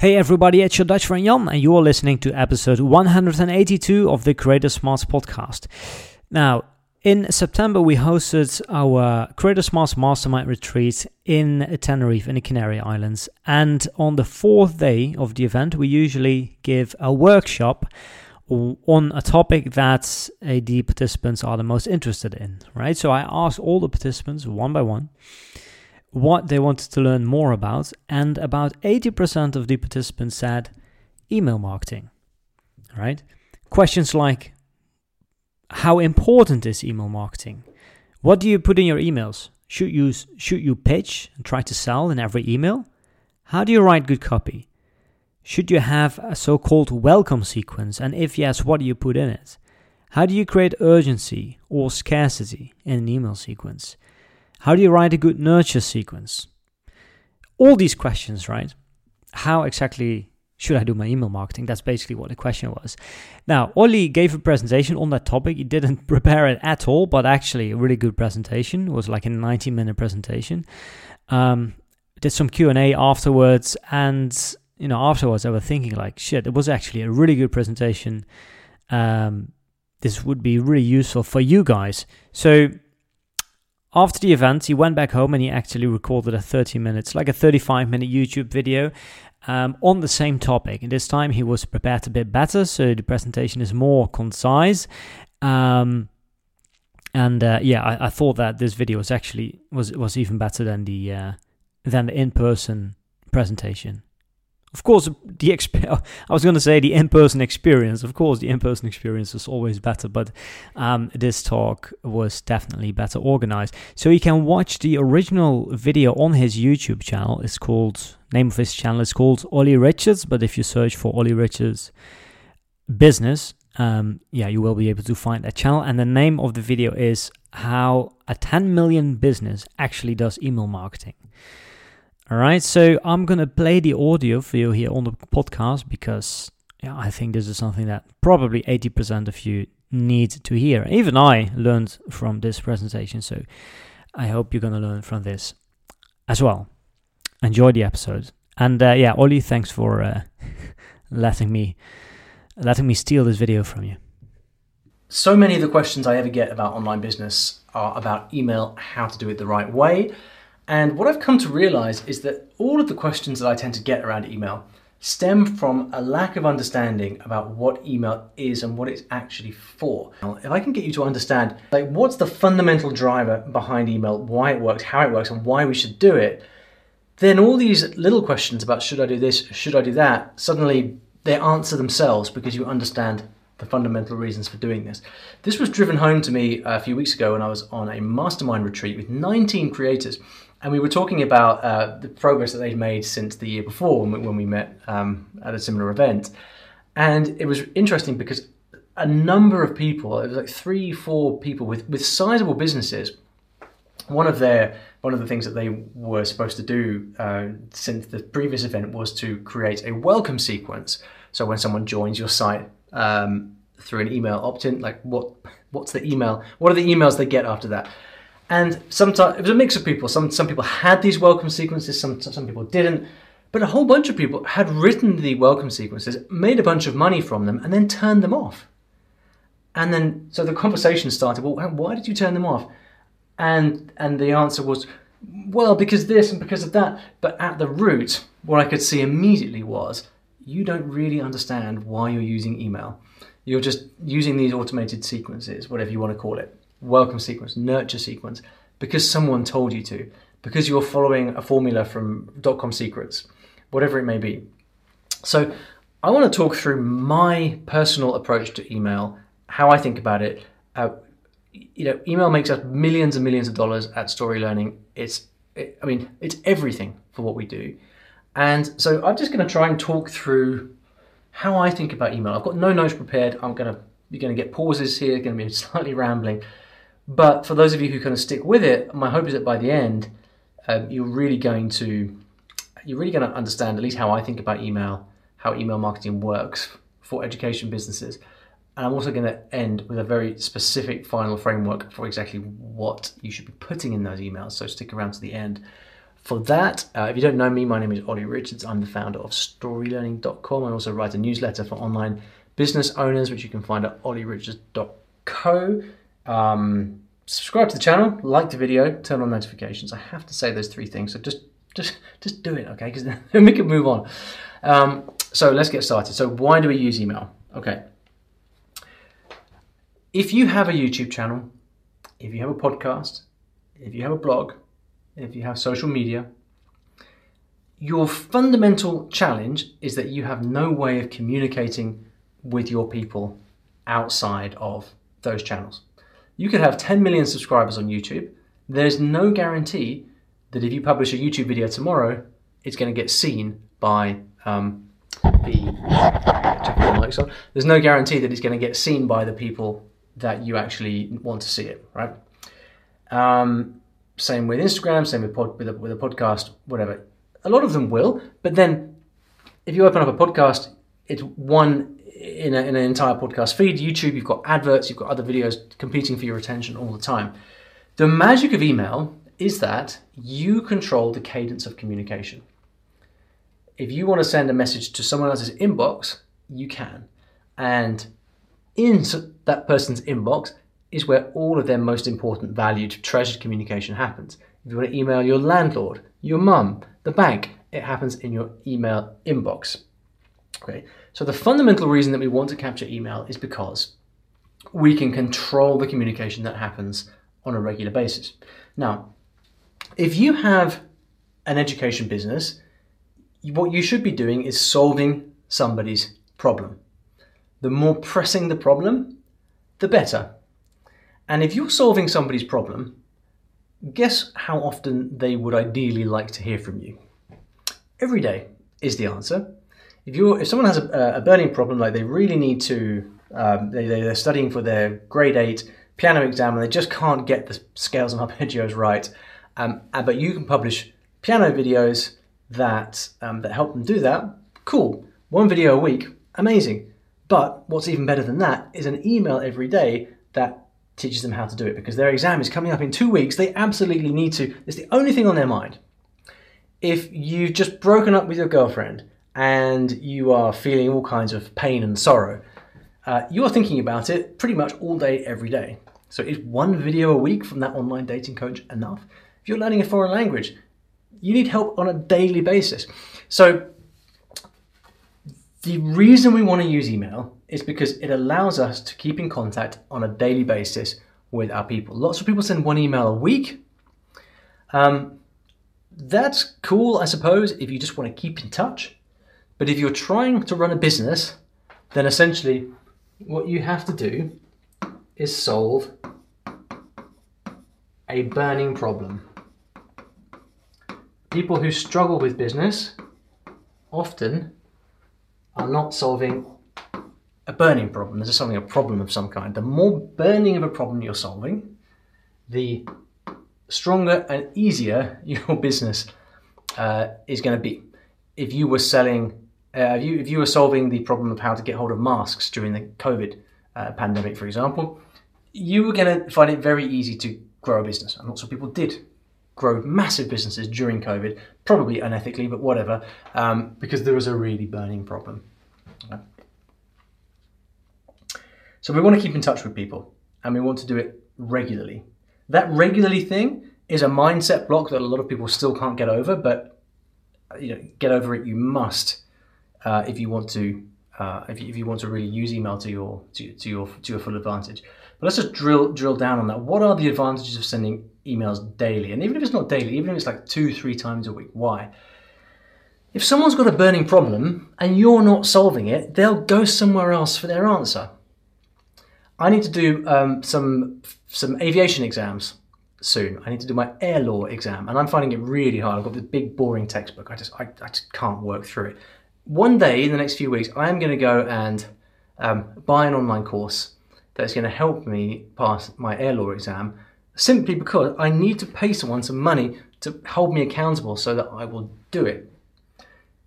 Hey everybody, it's your Dutch friend Jan, and you are listening to episode 182 of the Creator Smarts podcast. Now, in September, we hosted our Creator Smarts Mastermind retreat in Tenerife in the Canary Islands. And on the fourth day of the event, we usually give a workshop on a topic that the participants are the most interested in, right? So I asked all the participants one by one what they wanted to learn more about, and about 80% of the participants said email marketing. Right? Questions like how important is email marketing? What do you put in your emails? Should you should you pitch and try to sell in every email? How do you write good copy? Should you have a so-called welcome sequence and if yes, what do you put in it? How do you create urgency or scarcity in an email sequence? How do you write a good nurture sequence? All these questions, right? How exactly should I do my email marketing? That's basically what the question was. Now, Olly gave a presentation on that topic. He didn't prepare it at all, but actually a really good presentation. It was like a 90 minute presentation. Um, did some Q&A afterwards and you know afterwards I was thinking like shit it was actually a really good presentation um, this would be really useful for you guys so after the event, he went back home and he actually recorded a 30 minutes, like a 35 minute YouTube video um, on the same topic. And this time he was prepared a bit better, so the presentation is more concise. Um, and uh, yeah, I, I, thought that this video was actually was was even better than the uh, than the in person presentation. Of course, the exp- I was going to say the in-person experience. Of course, the in-person experience is always better, but um, this talk was definitely better organized. So you can watch the original video on his YouTube channel. It's called name of his channel is called Olly Richards. But if you search for Olly Richards business, um, yeah, you will be able to find that channel. And the name of the video is how a 10 million business actually does email marketing. All right, so I'm gonna play the audio for you here on the podcast because yeah, I think this is something that probably 80% of you need to hear. Even I learned from this presentation, so I hope you're gonna learn from this as well. Enjoy the episode, and uh, yeah, Olly, thanks for uh, letting me letting me steal this video from you. So many of the questions I ever get about online business are about email, how to do it the right way and what I've come to realize is that all of the questions that I tend to get around email stem from a lack of understanding about what email is and what it's actually for. Now, If I can get you to understand like what's the fundamental driver behind email, why it works, how it works and why we should do it, then all these little questions about should I do this, should I do that, suddenly they answer themselves because you understand the fundamental reasons for doing this. This was driven home to me a few weeks ago when I was on a mastermind retreat with 19 creators and we were talking about uh, the progress that they'd made since the year before when we, met um, at a similar event. And it was interesting because a number of people, it was like three, four people with, with sizable businesses. One of their one of the things that they were supposed to do uh, since the previous event was to create a welcome sequence. So when someone joins your site um, through an email opt-in, like what what's the email? What are the emails they get after that? And sometimes it was a mix of people. Some some people had these welcome sequences, some some people didn't. But a whole bunch of people had written the welcome sequences, made a bunch of money from them, and then turned them off. And then so the conversation started. Well, why did you turn them off? And and the answer was, well, because this and because of that. But at the root, what I could see immediately was you don't really understand why you're using email. You're just using these automated sequences, whatever you want to call it welcome sequence, nurture sequence, because someone told you to, because you're following a formula from dot-com secrets, whatever it may be. So I want to talk through my personal approach to email, how I think about it. Uh, you know, email makes us millions and millions of dollars at Story Learning. It's, it, I mean, it's everything for what we do. And so I'm just going to try and talk through how I think about email. I've got no notes prepared. I'm going to you're going to get pauses here, going to be slightly rambling. But for those of you who kind of stick with it, my hope is that by the end, um, you're really going to you're really going to understand at least how I think about email, how email marketing works for education businesses. And I'm also going to end with a very specific final framework for exactly what you should be putting in those emails. So stick around to the end for that. Uh, if you don't know me, my name is Olly Richards. I'm the founder of StoryLearning.com. I also write a newsletter for online business owners, which you can find at ollierichards.co. Um, subscribe to the channel, like the video, turn on notifications. I have to say those three things, so just just just do it, okay? Because then we can move on. Um, so let's get started. So why do we use email? Okay. If you have a YouTube channel, if you have a podcast, if you have a blog, if you have social media, your fundamental challenge is that you have no way of communicating with your people outside of those channels. You could have 10 million subscribers on YouTube. There's no guarantee that if you publish a YouTube video tomorrow, it's going to get seen by um, the. There's no guarantee that it's going to get seen by the people that you actually want to see it, right? Um, same with Instagram, same with pod, with, a, with a podcast, whatever. A lot of them will, but then if you open up a podcast, it's one in, a, in an entire podcast feed. YouTube, you've got adverts, you've got other videos competing for your attention all the time. The magic of email is that you control the cadence of communication. If you want to send a message to someone else's inbox, you can. And in that person's inbox is where all of their most important, valued, treasured communication happens. If you want to email your landlord, your mum, the bank, it happens in your email inbox. Okay, so the fundamental reason that we want to capture email is because we can control the communication that happens on a regular basis. Now, if you have an education business, what you should be doing is solving somebody's problem. The more pressing the problem, the better. And if you're solving somebody's problem, guess how often they would ideally like to hear from you? Every day is the answer. If you if someone has a, a, burning problem, like they really need to, um, they, they're studying for their grade eight piano exam and they just can't get the scales and arpeggios right, um, but you can publish piano videos that um, that help them do that. Cool, one video a week, amazing. But what's even better than that is an email every day that teaches them how to do it because their exam is coming up in two weeks. They absolutely need to. It's the only thing on their mind. If you've just broken up with your girlfriend and you are feeling all kinds of pain and sorrow, uh, you are thinking about it pretty much all day, every day. So is one video a week from that online dating coach enough? If you're learning a foreign language, you need help on a daily basis. So the reason we want to use email is because it allows us to keep in contact on a daily basis with our people. Lots of people send one email a week. Um, that's cool, I suppose, if you just want to keep in touch. But if you're trying to run a business, then essentially what you have to do is solve a burning problem. People who struggle with business often are not solving a burning problem. This is solving a problem of some kind. The more burning of a problem you're solving, the stronger and easier your business uh, is going to be. If you were selling, uh, if, you, if you were solving the problem of how to get hold of masks during the COVID uh, pandemic, for example, you were going to find it very easy to grow a business. And lots of people did grow massive businesses during COVID, probably unethically, but whatever, um, because there was a really burning problem. So we want to keep in touch with people and we want to do it regularly. That regularly thing is a mindset block that a lot of people still can't get over, but you know, get over it you must uh, if you want to uh, if, you, if you want to really use email to your to, to your to your full advantage. But let's just drill drill down on that. What are the advantages of sending emails daily? And even if it's not daily, even if it's like two, three times a week, why? If someone's got a burning problem and you're not solving it, they'll go somewhere else for their answer. I need to do um, some some aviation exams soon. I need to do my air law exam, and I'm finding it really hard. I've got this big, boring textbook. I just I, I just can't work through it. One day in the next few weeks, I am going to go and um, buy an online course that's going to help me pass my air law exam simply because I need to pay someone some money to hold me accountable so that I will do it.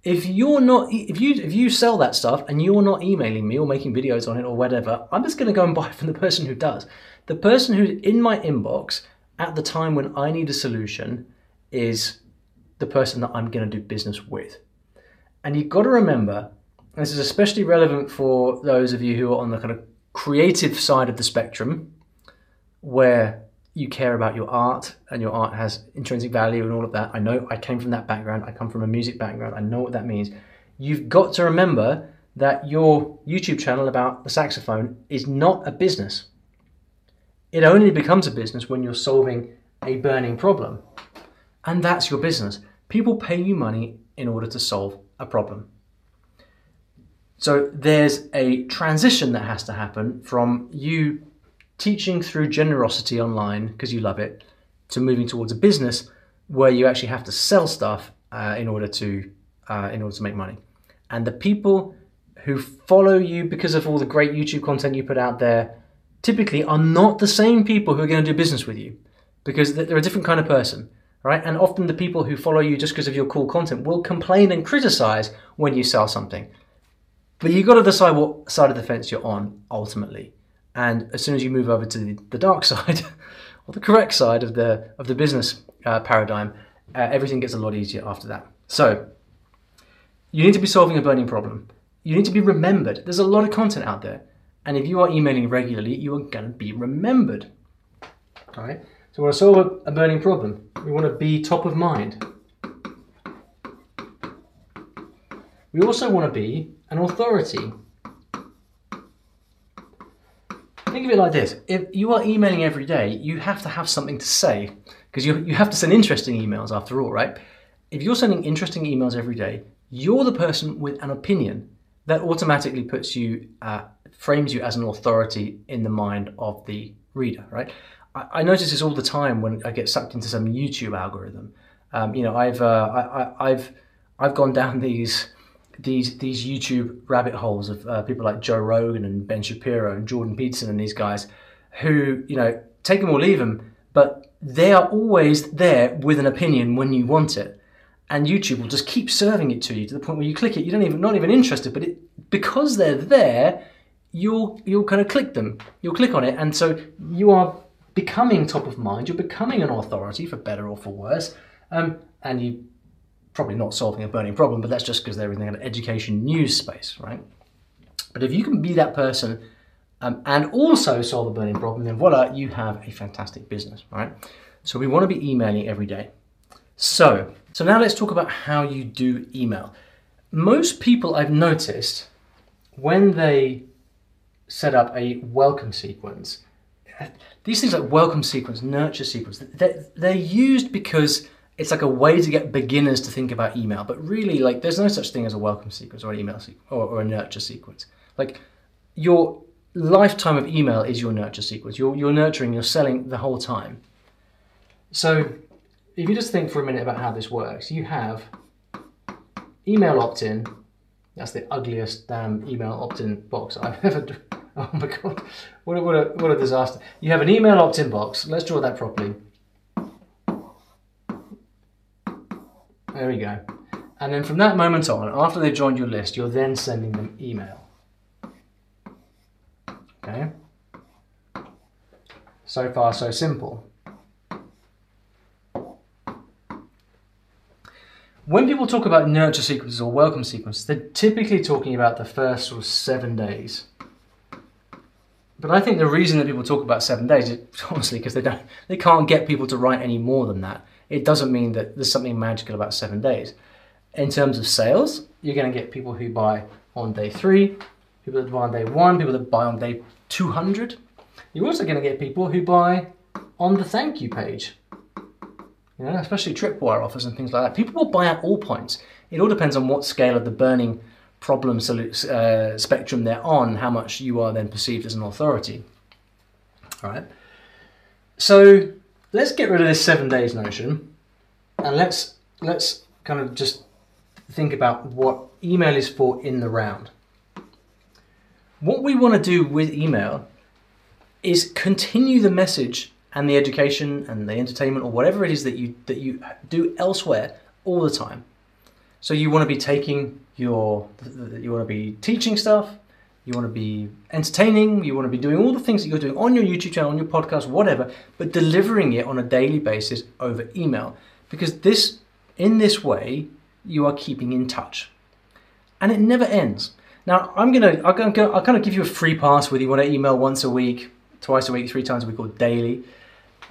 If you're not, if you if you sell that stuff and you're not emailing me or making videos on it or whatever, I'm just going to go and buy it from the person who does. The person who's in my inbox at the time when I need a solution is the person that I'm going to do business with. And you've got to remember, this is especially relevant for those of you who are on the kind of creative side of the spectrum, where you care about your art and your art has intrinsic value and all of that. I know I came from that background. I come from a music background. I know what that means. You've got to remember that your YouTube channel about the saxophone is not a business. It only becomes a business when you're solving a burning problem. And that's your business. People pay you money in order to solve a problem. So there's a transition that has to happen from you teaching through generosity online because you love it to moving towards a business where you actually have to sell stuff uh, in order to uh, in order to make money. And the people who follow you because of all the great YouTube content you put out there typically are not the same people who are going to do business with you because they're a different kind of person, right? And often the people who follow you just because of your cool content will complain and criticize when you sell something. But you've got to decide what side of the fence you're on ultimately. And as soon as you move over to the, dark side, or the correct side of the of the business uh, paradigm, uh, everything gets a lot easier after that. So you need to be solving a burning problem. You need to be remembered. There's a lot of content out there, and if you are emailing regularly, you are going to be remembered. All right. So we want to solve a, burning problem. We want to be top of mind. We also want to be an authority. Think of it like this if you are emailing every day, you have to have something to say because you, you have to send interesting emails after all, right? If you're sending interesting emails every day, you're the person with an opinion that automatically puts you, uh, frames you as an authority in the mind of the reader, right? I, I, notice this all the time when I get sucked into some YouTube algorithm. Um, you know, I've, uh, I, have I've gone down these these these YouTube rabbit holes of uh, people like Joe Rogan and Ben Shapiro and Jordan Peterson and these guys, who you know take them or leave them, but they are always there with an opinion when you want it, and YouTube will just keep serving it to you to the point where you click it, you don't even not even interested, but it because they're there, you'll you'll kind of click them, you'll click on it, and so you are becoming top of mind, you're becoming an authority for better or for worse, um, and you probably not solving a burning problem, but that's just because they're in the education news space, right? But if you can be that person um, and also solve a burning problem, then voila, you have a fantastic business, right? So we want to be emailing every day. So, so now let's talk about how you do email. Most people I've noticed when they set up a welcome sequence, these things like welcome sequence, nurture sequence, they're, they're used because it's like a way to get beginners to think about email. But really, like, there's no such thing as a welcome sequence or an email sequence or, or a nurture sequence. Like, your lifetime of email is your nurture sequence. You're, you're nurturing, you're selling the whole time. So, if you just think for a minute about how this works, you have email opt in. That's the ugliest damn email opt in box I've ever. Oh my god, what a, what, a, what a disaster. You have an email opt in box. Let's draw that properly. There we go. And then from that moment on, after they've joined your list, you're then sending them email. Okay? So far, so simple. When people talk about nurture sequences or welcome sequences, they're typically talking about the first sort of seven days. But I think the reason that people talk about seven days is honestly because they don't, they can't get people to write any more than that it doesn't mean that there's something magical about seven days. In terms of sales, you're going to get people who buy on day three, people that buy on day one, people that buy on day 200. You're also going to get people who buy on the thank you page. You know, especially tripwire offers and things like that. People will buy at all points. It all depends on what scale of the burning problem uh, spectrum they're on, how much you are then perceived as an authority. All right. So let's get rid of this seven days notion and let's let's kind of just think about what email is for in the round. What we want to do with email is continue the message and the education and the entertainment or whatever it is that you that you do elsewhere all the time. So you want to be taking your you want to be teaching stuff, you want to be entertaining, you want to be doing all the things that you're doing on your YouTube channel, on your podcast, whatever, but delivering it on a daily basis over email. Because this In this way, you are keeping in touch. And it never ends. Now, I'm gonna, I'm gonna, I'll kind of give you a free pass whether you want to email once a week, twice a week, three times a week, or daily.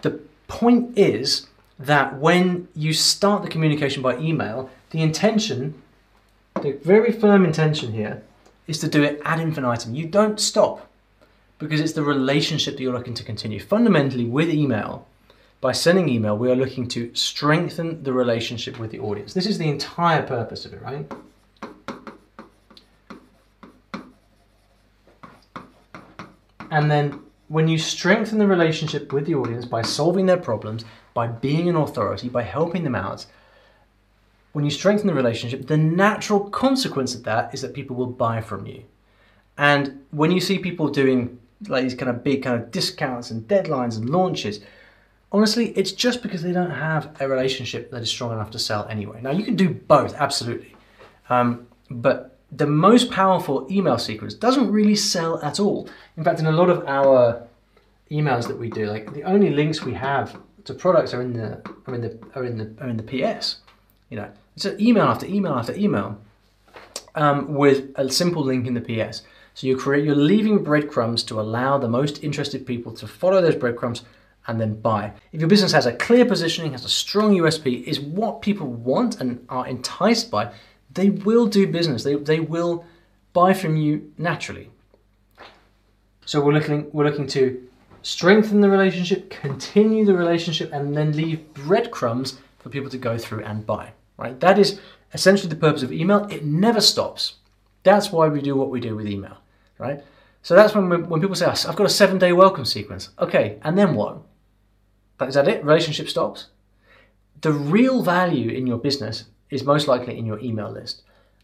The point is that when you start the communication by email, the intention, the very firm intention here, is to do it ad infinitum. You don't stop because it's the relationship that you're looking to continue. Fundamentally, with email, by sending email, we are looking to strengthen the relationship with the audience. This is the entire purpose of it, right? And then when you strengthen the relationship with the audience by solving their problems, by being an authority, by helping them out, when you strengthen the relationship, the natural consequence of that is that people will buy from you. And when you see people doing like these kind of big kind of discounts and deadlines and launches, honestly, it's just because they don't have a relationship that is strong enough to sell anyway. Now, you can do both, absolutely. Um, but the most powerful email sequence doesn't really sell at all. In fact, in a lot of our emails that we do, like the only links we have to products are in the are in the are in the are in the PS. You know, it's an email after email after email um, with a simple link in the PS. So you create, you're leaving breadcrumbs to allow the most interested people to follow those breadcrumbs and then buy. If your business has a clear positioning, has a strong USP, is what people want and are enticed by, they will do business. They, they will buy from you naturally. So we're looking we're looking to strengthen the relationship, continue the relationship, and then leave breadcrumbs for people to go through and buy. Right? That is essentially the purpose of email. It never stops. That's why we do what we do with email. Right? So that's when when people say, "I've got a seven day welcome sequence." Okay, and then what? Is that it? Relationship stops. The real value in your business is most likely in your email list.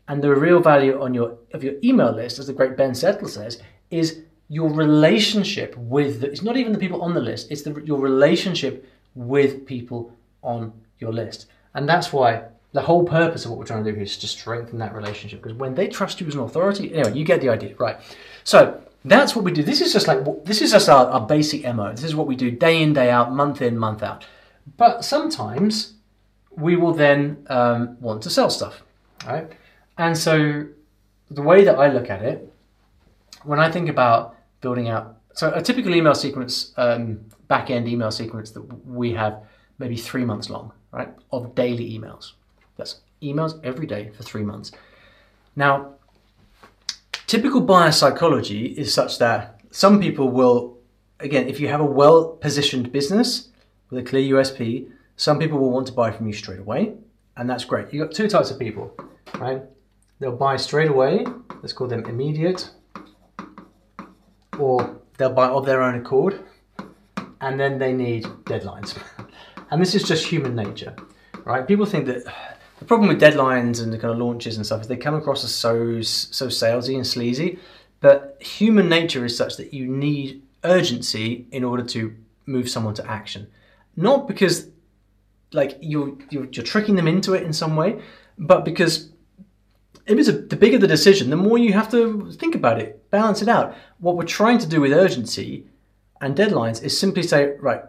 And the real value on your of your email list, as the great Ben Settle says, is your relationship with the, it's not even the people on the list, it's the, your relationship with people on your list. And that's why the whole purpose of what we're trying to do is to strengthen that relationship. Because when they trust you as an authority, anyway, you get the idea, right? So that's what we do. This is just like this is just our, our basic mo. This is what we do day in, day out, month in, month out. But sometimes we will then um, want to sell stuff, right? And so the way that I look at it, when I think about building out, so a typical email sequence, um, back end email sequence that we have maybe three months long, right, of daily emails. That's emails every day for three months. Now, typical buyer psychology is such that some people will, again, if you have a well positioned business with a clear USP, some people will want to buy from you straight away, and that's great. You've got two types of people, right? They'll buy straight away, let's call them immediate, or they'll buy of their own accord, and then they need deadlines. and this is just human nature, right? People think that the problem with deadlines and the kind of launches and stuff is they come across as so so salesy and sleazy, but human nature is such that you need urgency in order to move someone to action. Not because like you're, you're, you're tricking them into it in some way, but because it is a, the bigger the decision, the more you have to think about it, balance it out. What we're trying to do with urgency and deadlines is simply say, right,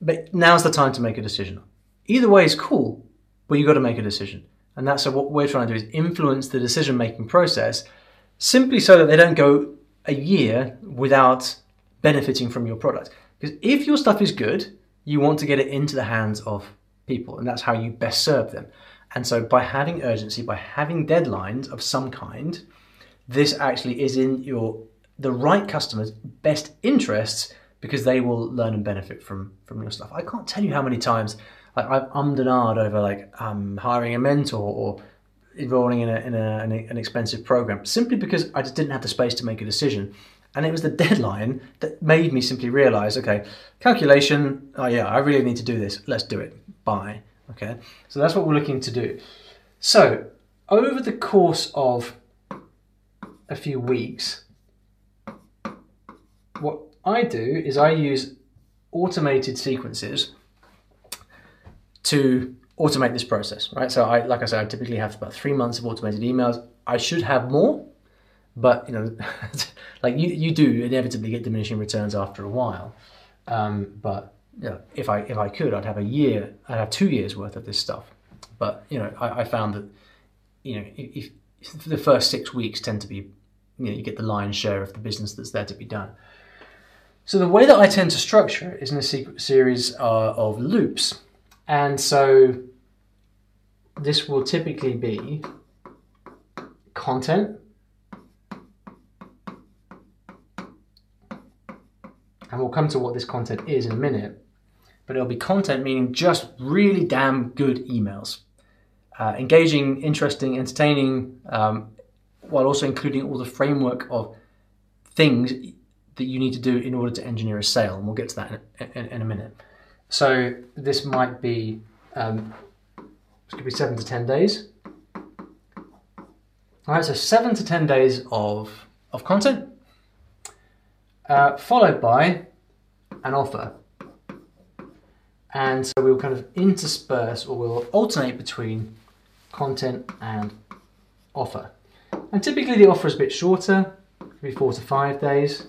but now's the time to make a decision. Either way is cool, but you've got to make a decision. And that's what we're trying to do is influence the decision making process simply so that they don't go a year without benefiting from your product. Because if your stuff is good, you want to get it into the hands of people, and that's how you best serve them. And so, by having urgency, by having deadlines of some kind, this actually is in your the right customers' best interests because they will learn and benefit from from your stuff. I can't tell you how many times like I've ummed and ahed over like um, hiring a mentor or enrolling in, a, in a, an, an expensive program simply because I just didn't have the space to make a decision. And it was the deadline that made me simply realize, okay, calculation, oh yeah, I really need to do this. Let's do it. Bye. Okay. So that's what we're looking to do. So over the course of a few weeks, what I do is I use automated sequences to automate this process, right? So I, like I said, I typically have about three months of automated emails. I should have more, but you know, like you, you do inevitably get diminishing returns after a while. Um, but you know, if I if I could, I'd have a year, I'd have two years worth of this stuff. But you know, I, I found that you know if, if the first six weeks tend to be you know you get the lion's share of the business that's there to be done. So the way that I tend to structure it is in a series uh, of loops, and so this will typically be content. And we'll come to what this content is in a minute. But it'll be content meaning just really damn good emails. Uh, engaging, interesting, entertaining, um, while also including all the framework of things that you need to do in order to engineer a sale. And we'll get to that in, in, in a minute. So this might be um, it could be seven to ten days. All right, so seven to ten days of of content, uh, followed by an offer. And so we'll kind of intersperse or we'll alternate between content and offer. And typically the offer is a bit shorter, maybe four to five days.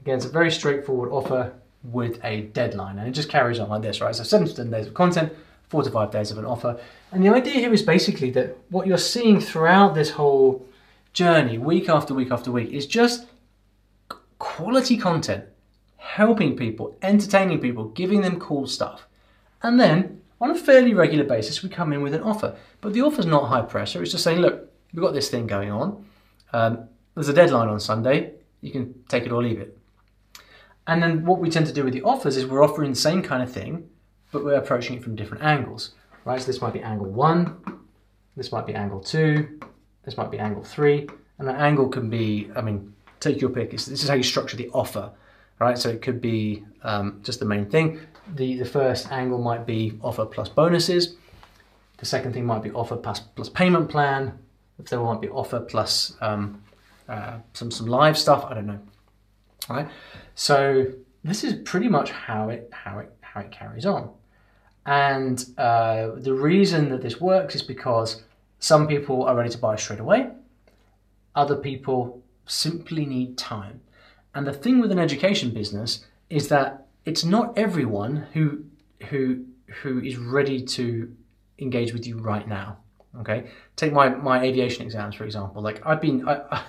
Again, it's a very straightforward offer with a deadline and it just carries on like this, right? So seven to 10 days of content, four to five days of an offer. And the idea here is basically that what you're seeing throughout this whole journey, week after week after week, is just quality content, helping people, entertaining people, giving them cool stuff. And then on a fairly regular basis, we come in with an offer. But the offer's not high pressure, it's just saying, look, we've got this thing going on. Um, there's a deadline on Sunday, you can take it or leave it. And then what we tend to do with the offers is we're offering the same kind of thing, but we're approaching it from different angles, right? So this might be angle one, this might be angle two, this might be angle three, and that angle can be, I mean, take your pick. This is how you structure the offer, right? So it could be um, just the main thing. The, the first angle might be offer plus bonuses. The second thing might be offer plus, plus payment plan. The third one might be offer plus um, uh, some, some live stuff. I don't know. Right. So this is pretty much how it how it how it carries on. And uh, the reason that this works is because some people are ready to buy straight away. Other people simply need time. And the thing with an education business is that it's not everyone who who who is ready to engage with you right now. Okay, take my my aviation exams for example. Like I've been I,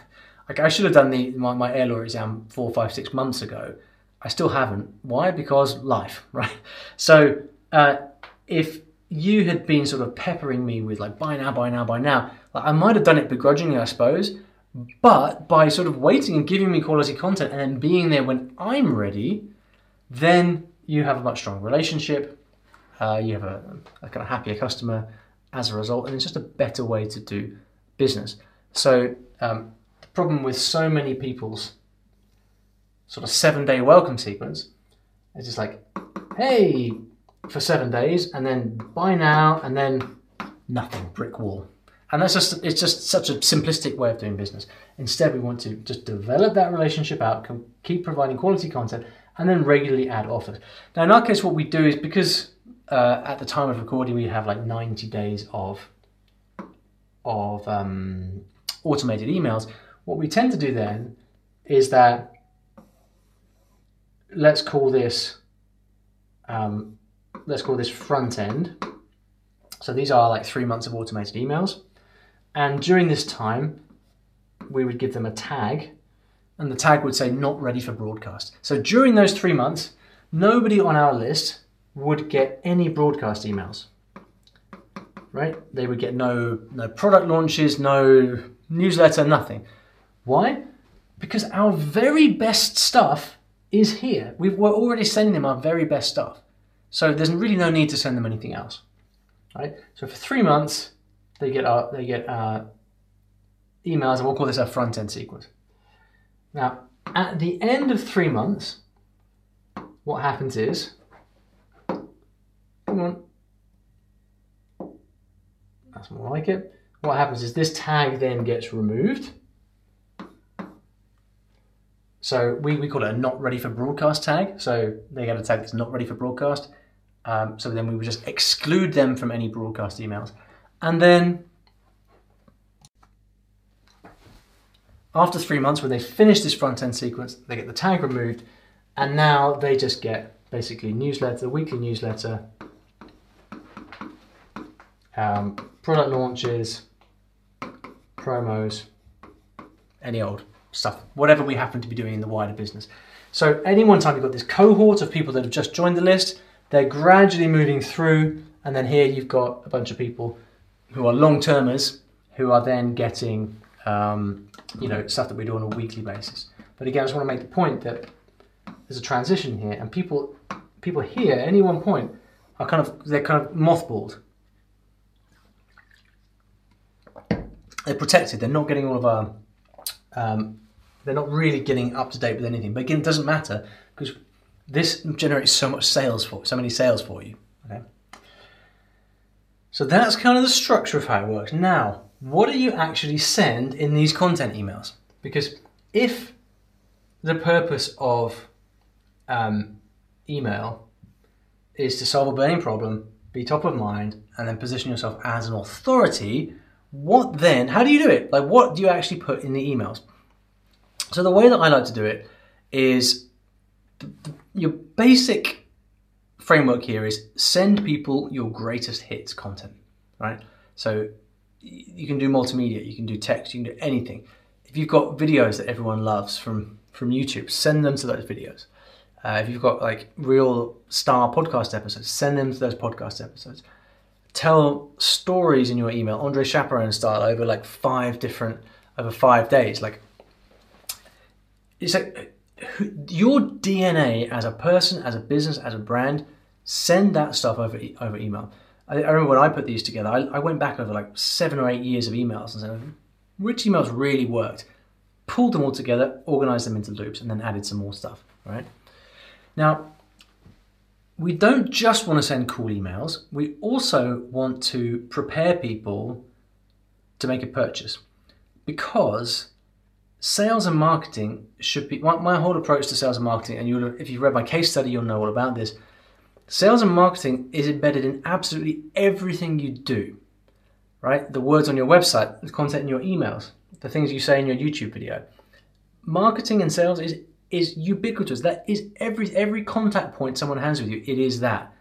like I should have done the my, my air law exam four, five, six months ago. I still haven't. Why? Because life, right? So uh, if you had been sort of peppering me with like buy now, buy now, buy now, like I might have done it begrudgingly, I suppose. But by sort of waiting and giving me quality content and then being there when I'm ready, then you have a much stronger relationship. Uh, you have a, a kind of happier customer as a result, and it's just a better way to do business. So um, problem with so many people's sort of seven day welcome sequence is just like, hey, for seven days, and then buy now, and then nothing, brick wall. And that's just, it's just such a simplistic way of doing business. Instead, we want to just develop that relationship out, keep providing quality content, and then regularly add offers. Now, in our case, what we do is because uh, at the time of recording, we have like 90 days of, of um, automated emails, what we tend to do then is that let's call this um, let's call this front end. So these are like three months of automated emails. And during this time, we would give them a tag, and the tag would say not ready for broadcast. So during those three months, nobody on our list would get any broadcast emails. Right? They would get no no product launches, no newsletter, nothing. Why? Because our very best stuff is here. we are already sending them our very best stuff. So there's really no need to send them anything else. Right? So for three months, they get our, they get our emails, and we'll call this our front end sequence. Now, at the end of three months, what happens is, come on, that's more like it. What happens is this tag then gets removed so we, we call it a not ready for broadcast tag. So they get a tag that's not ready for broadcast. Um, so then we would just exclude them from any broadcast emails. And then after three months, when they finish this front end sequence, they get the tag removed, and now they just get basically newsletter, weekly newsletter, um, product launches, promos, any old stuff, whatever we happen to be doing in the wider business. So any one time you've got this cohort of people that have just joined the list, they're gradually moving through, and then here you've got a bunch of people who are long termers who are then getting um, you know stuff that we do on a weekly basis. But again, I just want to make the point that there's a transition here, and people people here at any one point are kind of they're kind of mothballed. They're protected. They're not getting all of our. Um, they're not really getting up to date with anything. But again, it doesn't matter because this generates so much sales for so many sales for you. Okay. So that's kind of the structure of how it works. Now, what do you actually send in these content emails? Because if the purpose of um, email is to solve a burning problem, be top of mind, and then position yourself as an authority, what then? How do you do it? Like, what do you actually put in the emails? So, the way that I like to do it is the, the, your basic framework here is send people your greatest hits content, right? So, you can do multimedia, you can do text, you can do anything. If you've got videos that everyone loves from from YouTube, send them to those videos. Uh, if you've got like real star podcast episodes, send them to those podcast episodes. Tell stories in your email, Andre Chaperon style, over like five different, over five days. Like, it's like your DNA as a person, as a business, as a brand, send that stuff over over email. I, I remember when I put these together, I, I, went back over like seven or eight years of emails and said, which emails really worked? Pulled them all together, organized them into loops, and then added some more stuff, right? Now, we don't just want to send cool emails, we also want to prepare people to make a purchase because sales and marketing should be my, my whole approach to sales and marketing and you'll if you've read my case study you'll know all about this sales and marketing is embedded in absolutely everything you do right the words on your website the content in your emails the things you say in your youtube video marketing and sales is is ubiquitous. That is every every contact point someone has with you. It is that,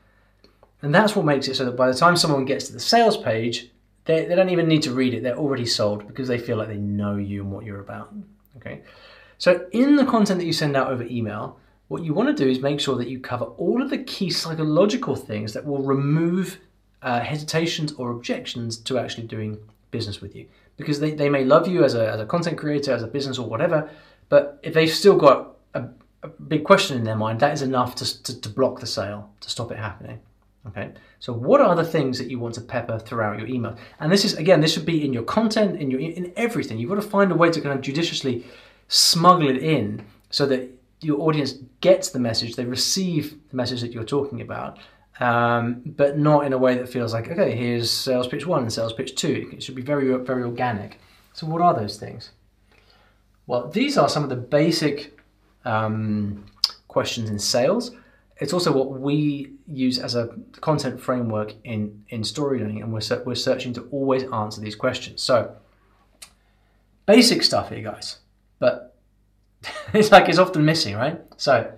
and that's what makes it so that by the time someone gets to the sales page, they, they don't even need to read it. They're already sold because they feel like they know you and what you're about. Okay, so in the content that you send out over email, what you want to do is make sure that you cover all of the key psychological things that will remove uh, hesitations or objections to actually doing business with you because they, they may love you as a, as a content creator, as a business or whatever, but if they've still got a, a big question in their mind, that is enough to, to, to block the sale, to stop it happening. Okay. So what are the things that you want to pepper throughout your email? And this is again, this should be in your content, in your in everything. You've got to find a way to kind of judiciously smuggle it in so that your audience gets the message, they receive the message that you're talking about, um, but not in a way that feels like okay, here's sales pitch one and sales pitch two. It should be very very organic. So what are those things? Well, these are some of the basic um, questions in sales. It's also what we use as a content framework in, in story learning, and we're, we're searching to always answer these questions. So, basic stuff here, guys, but it's like it's often missing, right? So,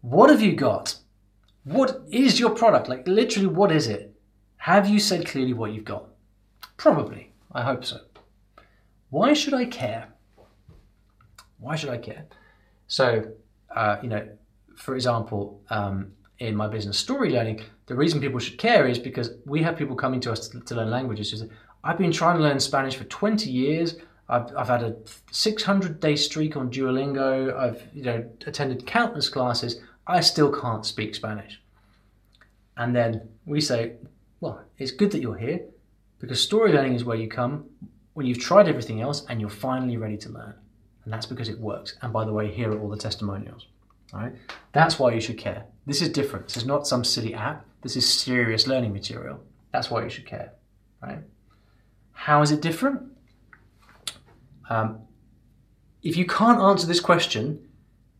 what have you got? What is your product? Like, literally, what is it? Have you said clearly what you've got? Probably. I hope so. Why should I care? Why should I care? So, uh, you know, for example, um, in my business story learning, the reason people should care is because we have people coming to us to, to learn languages. I've been trying to learn Spanish for 20 years. I've, I've had a 600 day streak on Duolingo. I've you know attended countless classes. I still can't speak Spanish. And then we say, well, it's good that you're here because story learning is where you come when you've tried everything else and you're finally ready to learn and that's because it works. And by the way, here are all the testimonials. Right, that's why you should care. This is different. This is not some silly app. This is serious learning material. That's why you should care. Right? How is it different? Um, if you can't answer this question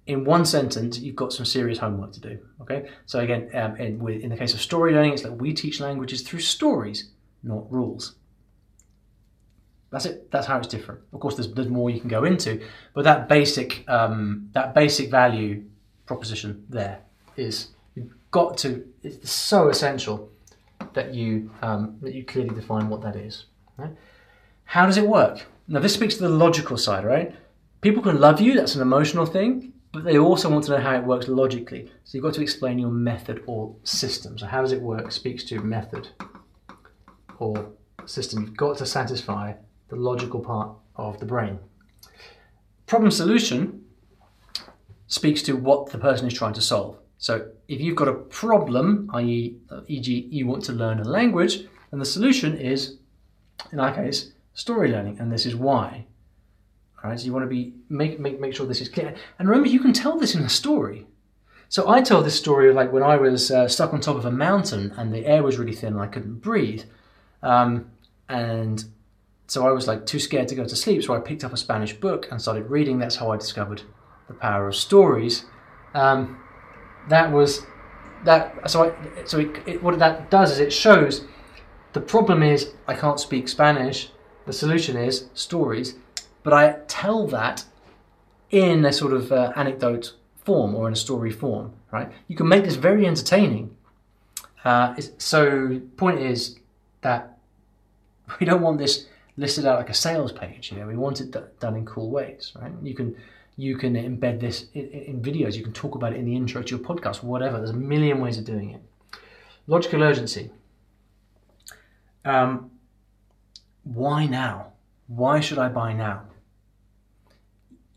in one sentence, you've got some serious homework to do. Okay. So again, um, in, in the case of story learning, it's like we teach languages through stories, not rules. That's it. That's how it's different. Of course, there's, there's more you can go into, but that basic um, that basic value proposition there is you've got to. It's so essential that you um, that you clearly define what that is. Right? How does it work? Now this speaks to the logical side, right? People can love you, that's an emotional thing, but they also want to know how it works logically. So you've got to explain your method or system. So how does it work speaks to method or system. You've got to satisfy the logical part of the brain. Problem solution speaks to what the person is trying to solve. So if you've got a problem, i.e., e.g., you want to learn a language, then the solution is, in our case, story learning, and this is why. All right, so you want to be make make make sure this is clear. And remember, you can tell this in a story. So I tell this story of like when I was uh, stuck on top of a mountain and the air was really thin and I couldn't breathe, um, and so I was like too scared to go to sleep. So I picked up a Spanish book and started reading. That's how I discovered the power of stories. Um, that was that. So I, so it, it, what that does is it shows the problem is I can't speak Spanish. The solution is stories but I tell that in a sort of uh, anecdote form or in a story form, right? You can make this very entertaining. Uh, so, point is that we don't want this listed out like a sales page. You know, we want it d- done in cool ways, right? You can you can embed this in, in, videos. You can talk about it in the intro to your podcast, whatever. There's a million ways of doing it. Logical urgency. Um, why now? Why should I buy now?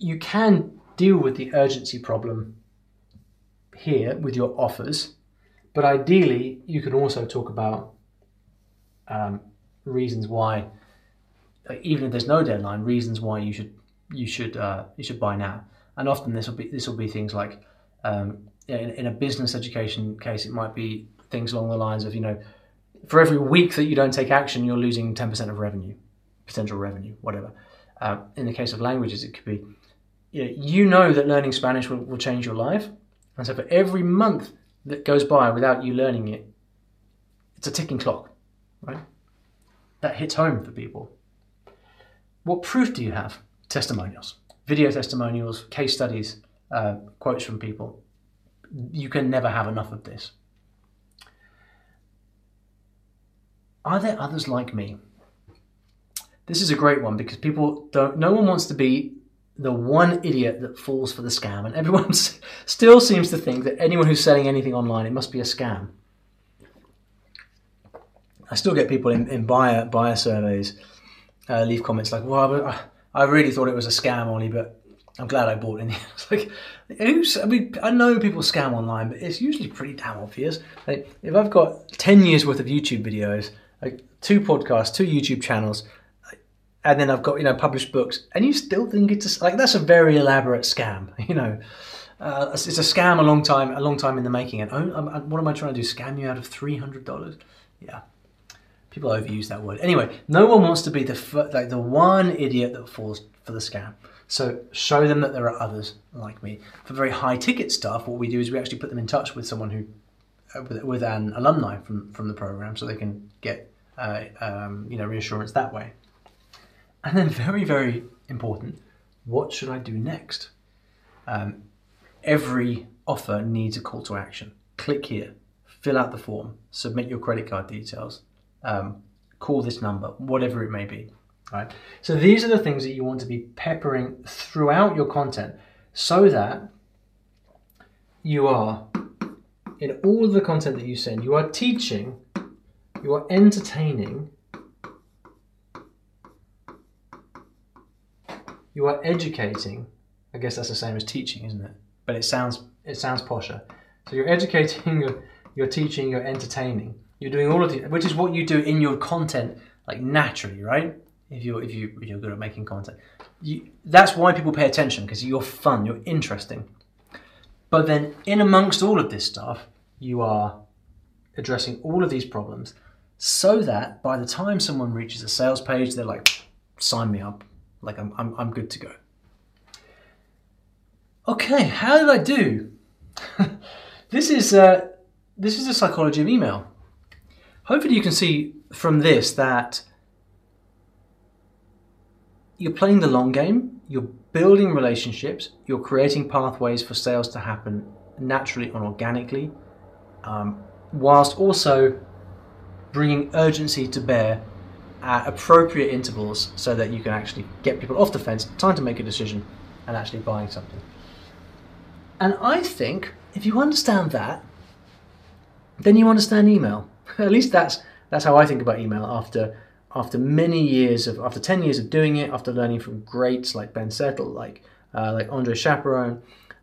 you can deal with the urgency problem here with your offers, but ideally you can also talk about um, reasons why, even if there's no deadline, reasons why you should you should uh, you should buy now. And often this will be this will be things like um, in, in a business education case, it might be things along the lines of you know, for every week that you don't take action, you're losing ten percent of revenue, potential revenue, whatever. Uh, in the case of languages, it could be you know, you know that learning Spanish will, will change your life. And so for every month that goes by without you learning it, it's a ticking clock, right? That hits home for people. What proof do you have? Testimonials, video testimonials, case studies, uh, quotes from people. You can never have enough of this. Are there others like me? This is a great one because people don't, no one wants to be the one idiot that falls for the scam, and everyone still seems to think that anyone who's selling anything online, it must be a scam. I still get people in, in buyer buyer surveys uh, leave comments like, "Well, I, I really thought it was a scam, Olly, but I'm glad I bought in." it's like, who's? I mean, I know people scam online, but it's usually pretty damn obvious. Like, if I've got ten years worth of YouTube videos, like two podcasts, two YouTube channels, and then I've got you know published books, and you still think it's a, like that's a very elaborate scam, you know. Uh, it's a scam a long time, a long time in the making. And oh, what am I trying to do? Scam you out of three hundred dollars? Yeah, people overuse that word. Anyway, no one wants to be the like the one idiot that falls for the scam. So show them that there are others like me. For very high ticket stuff, what we do is we actually put them in touch with someone who, uh, with, with, an alumni from from the program, so they can get uh, um, you know reassurance that way. And then, very, very important, what should I do next? Um, every offer needs a call to action. Click here, fill out the form, submit your credit card details, um, call this number, whatever it may be. Right. So these are the things that you want to be peppering throughout your content, so that you are in all the content that you send, you are teaching, you are entertaining, you are educating. I guess that's the same as teaching, isn't it? But it sounds it sounds posher. So you're educating, you're, you're teaching, you're entertaining. You're doing all of the, which is what you do in your content, like naturally, right? If you're if you if you're good at making content, you, that's why people pay attention because you're fun, you're interesting. But then, in amongst all of this stuff, you are addressing all of these problems so that by the time someone reaches a sales page, they're like, sign me up. Like I'm, I'm, I'm good to go. Okay, how did I do? this is uh, this is the psychology of email. Hopefully, you can see from this that you're playing the long game. You're building relationships. You're creating pathways for sales to happen naturally and organically, um, whilst also bringing urgency to bear at appropriate intervals so that you can actually get people off the fence, time to make a decision, and actually buying something. And I think if you understand that, then you understand email. At least that's that's how I think about email after after many years of after 10 years of doing it, after learning from greats like Ben Settle, like uh, like Andre Chaperon,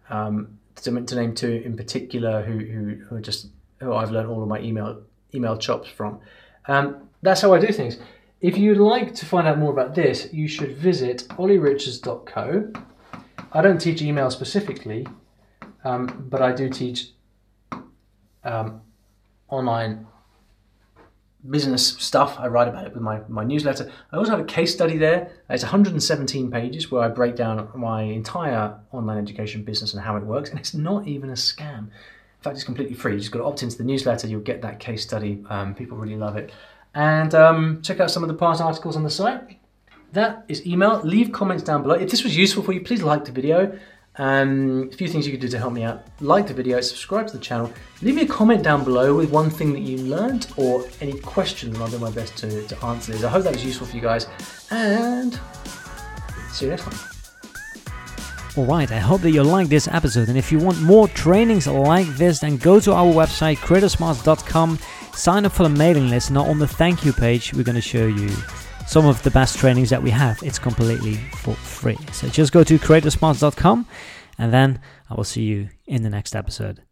um, to, to, name two in particular who, who, who are just who I've learned all of my email email chops from. Um, that's how I do things. If you'd like to find out more about this, you should visit ollyrichards.co. I don't teach email specifically, um, but I do teach um, online business stuff. I write about it with my, my newsletter. I also have a case study there. It's 117 pages where I break down my entire online education business and how it works, and it's not even a scam. In fact, it's completely free. You just got to opt into the newsletter. You'll get that case study. Um, people really love it and um, check out some of the past articles on the site. That is email. Leave comments down below. If this was useful for you, please like the video. Um, a few things you could do to help me out. Like the video, subscribe to the channel, leave me a comment down below with one thing that you learned or any questions and I'll do my best to, to answer these. I hope that was useful for you guys and see you next time. Alright, I hope that you liked this episode and if you want more trainings like this then go to our website creatorsmarts.com sign up for the mailing list and on the thank you page we're going to show you some of the best trainings that we have. It's completely for free. So just go to creatorsmarts.com and then I will see you in the next episode.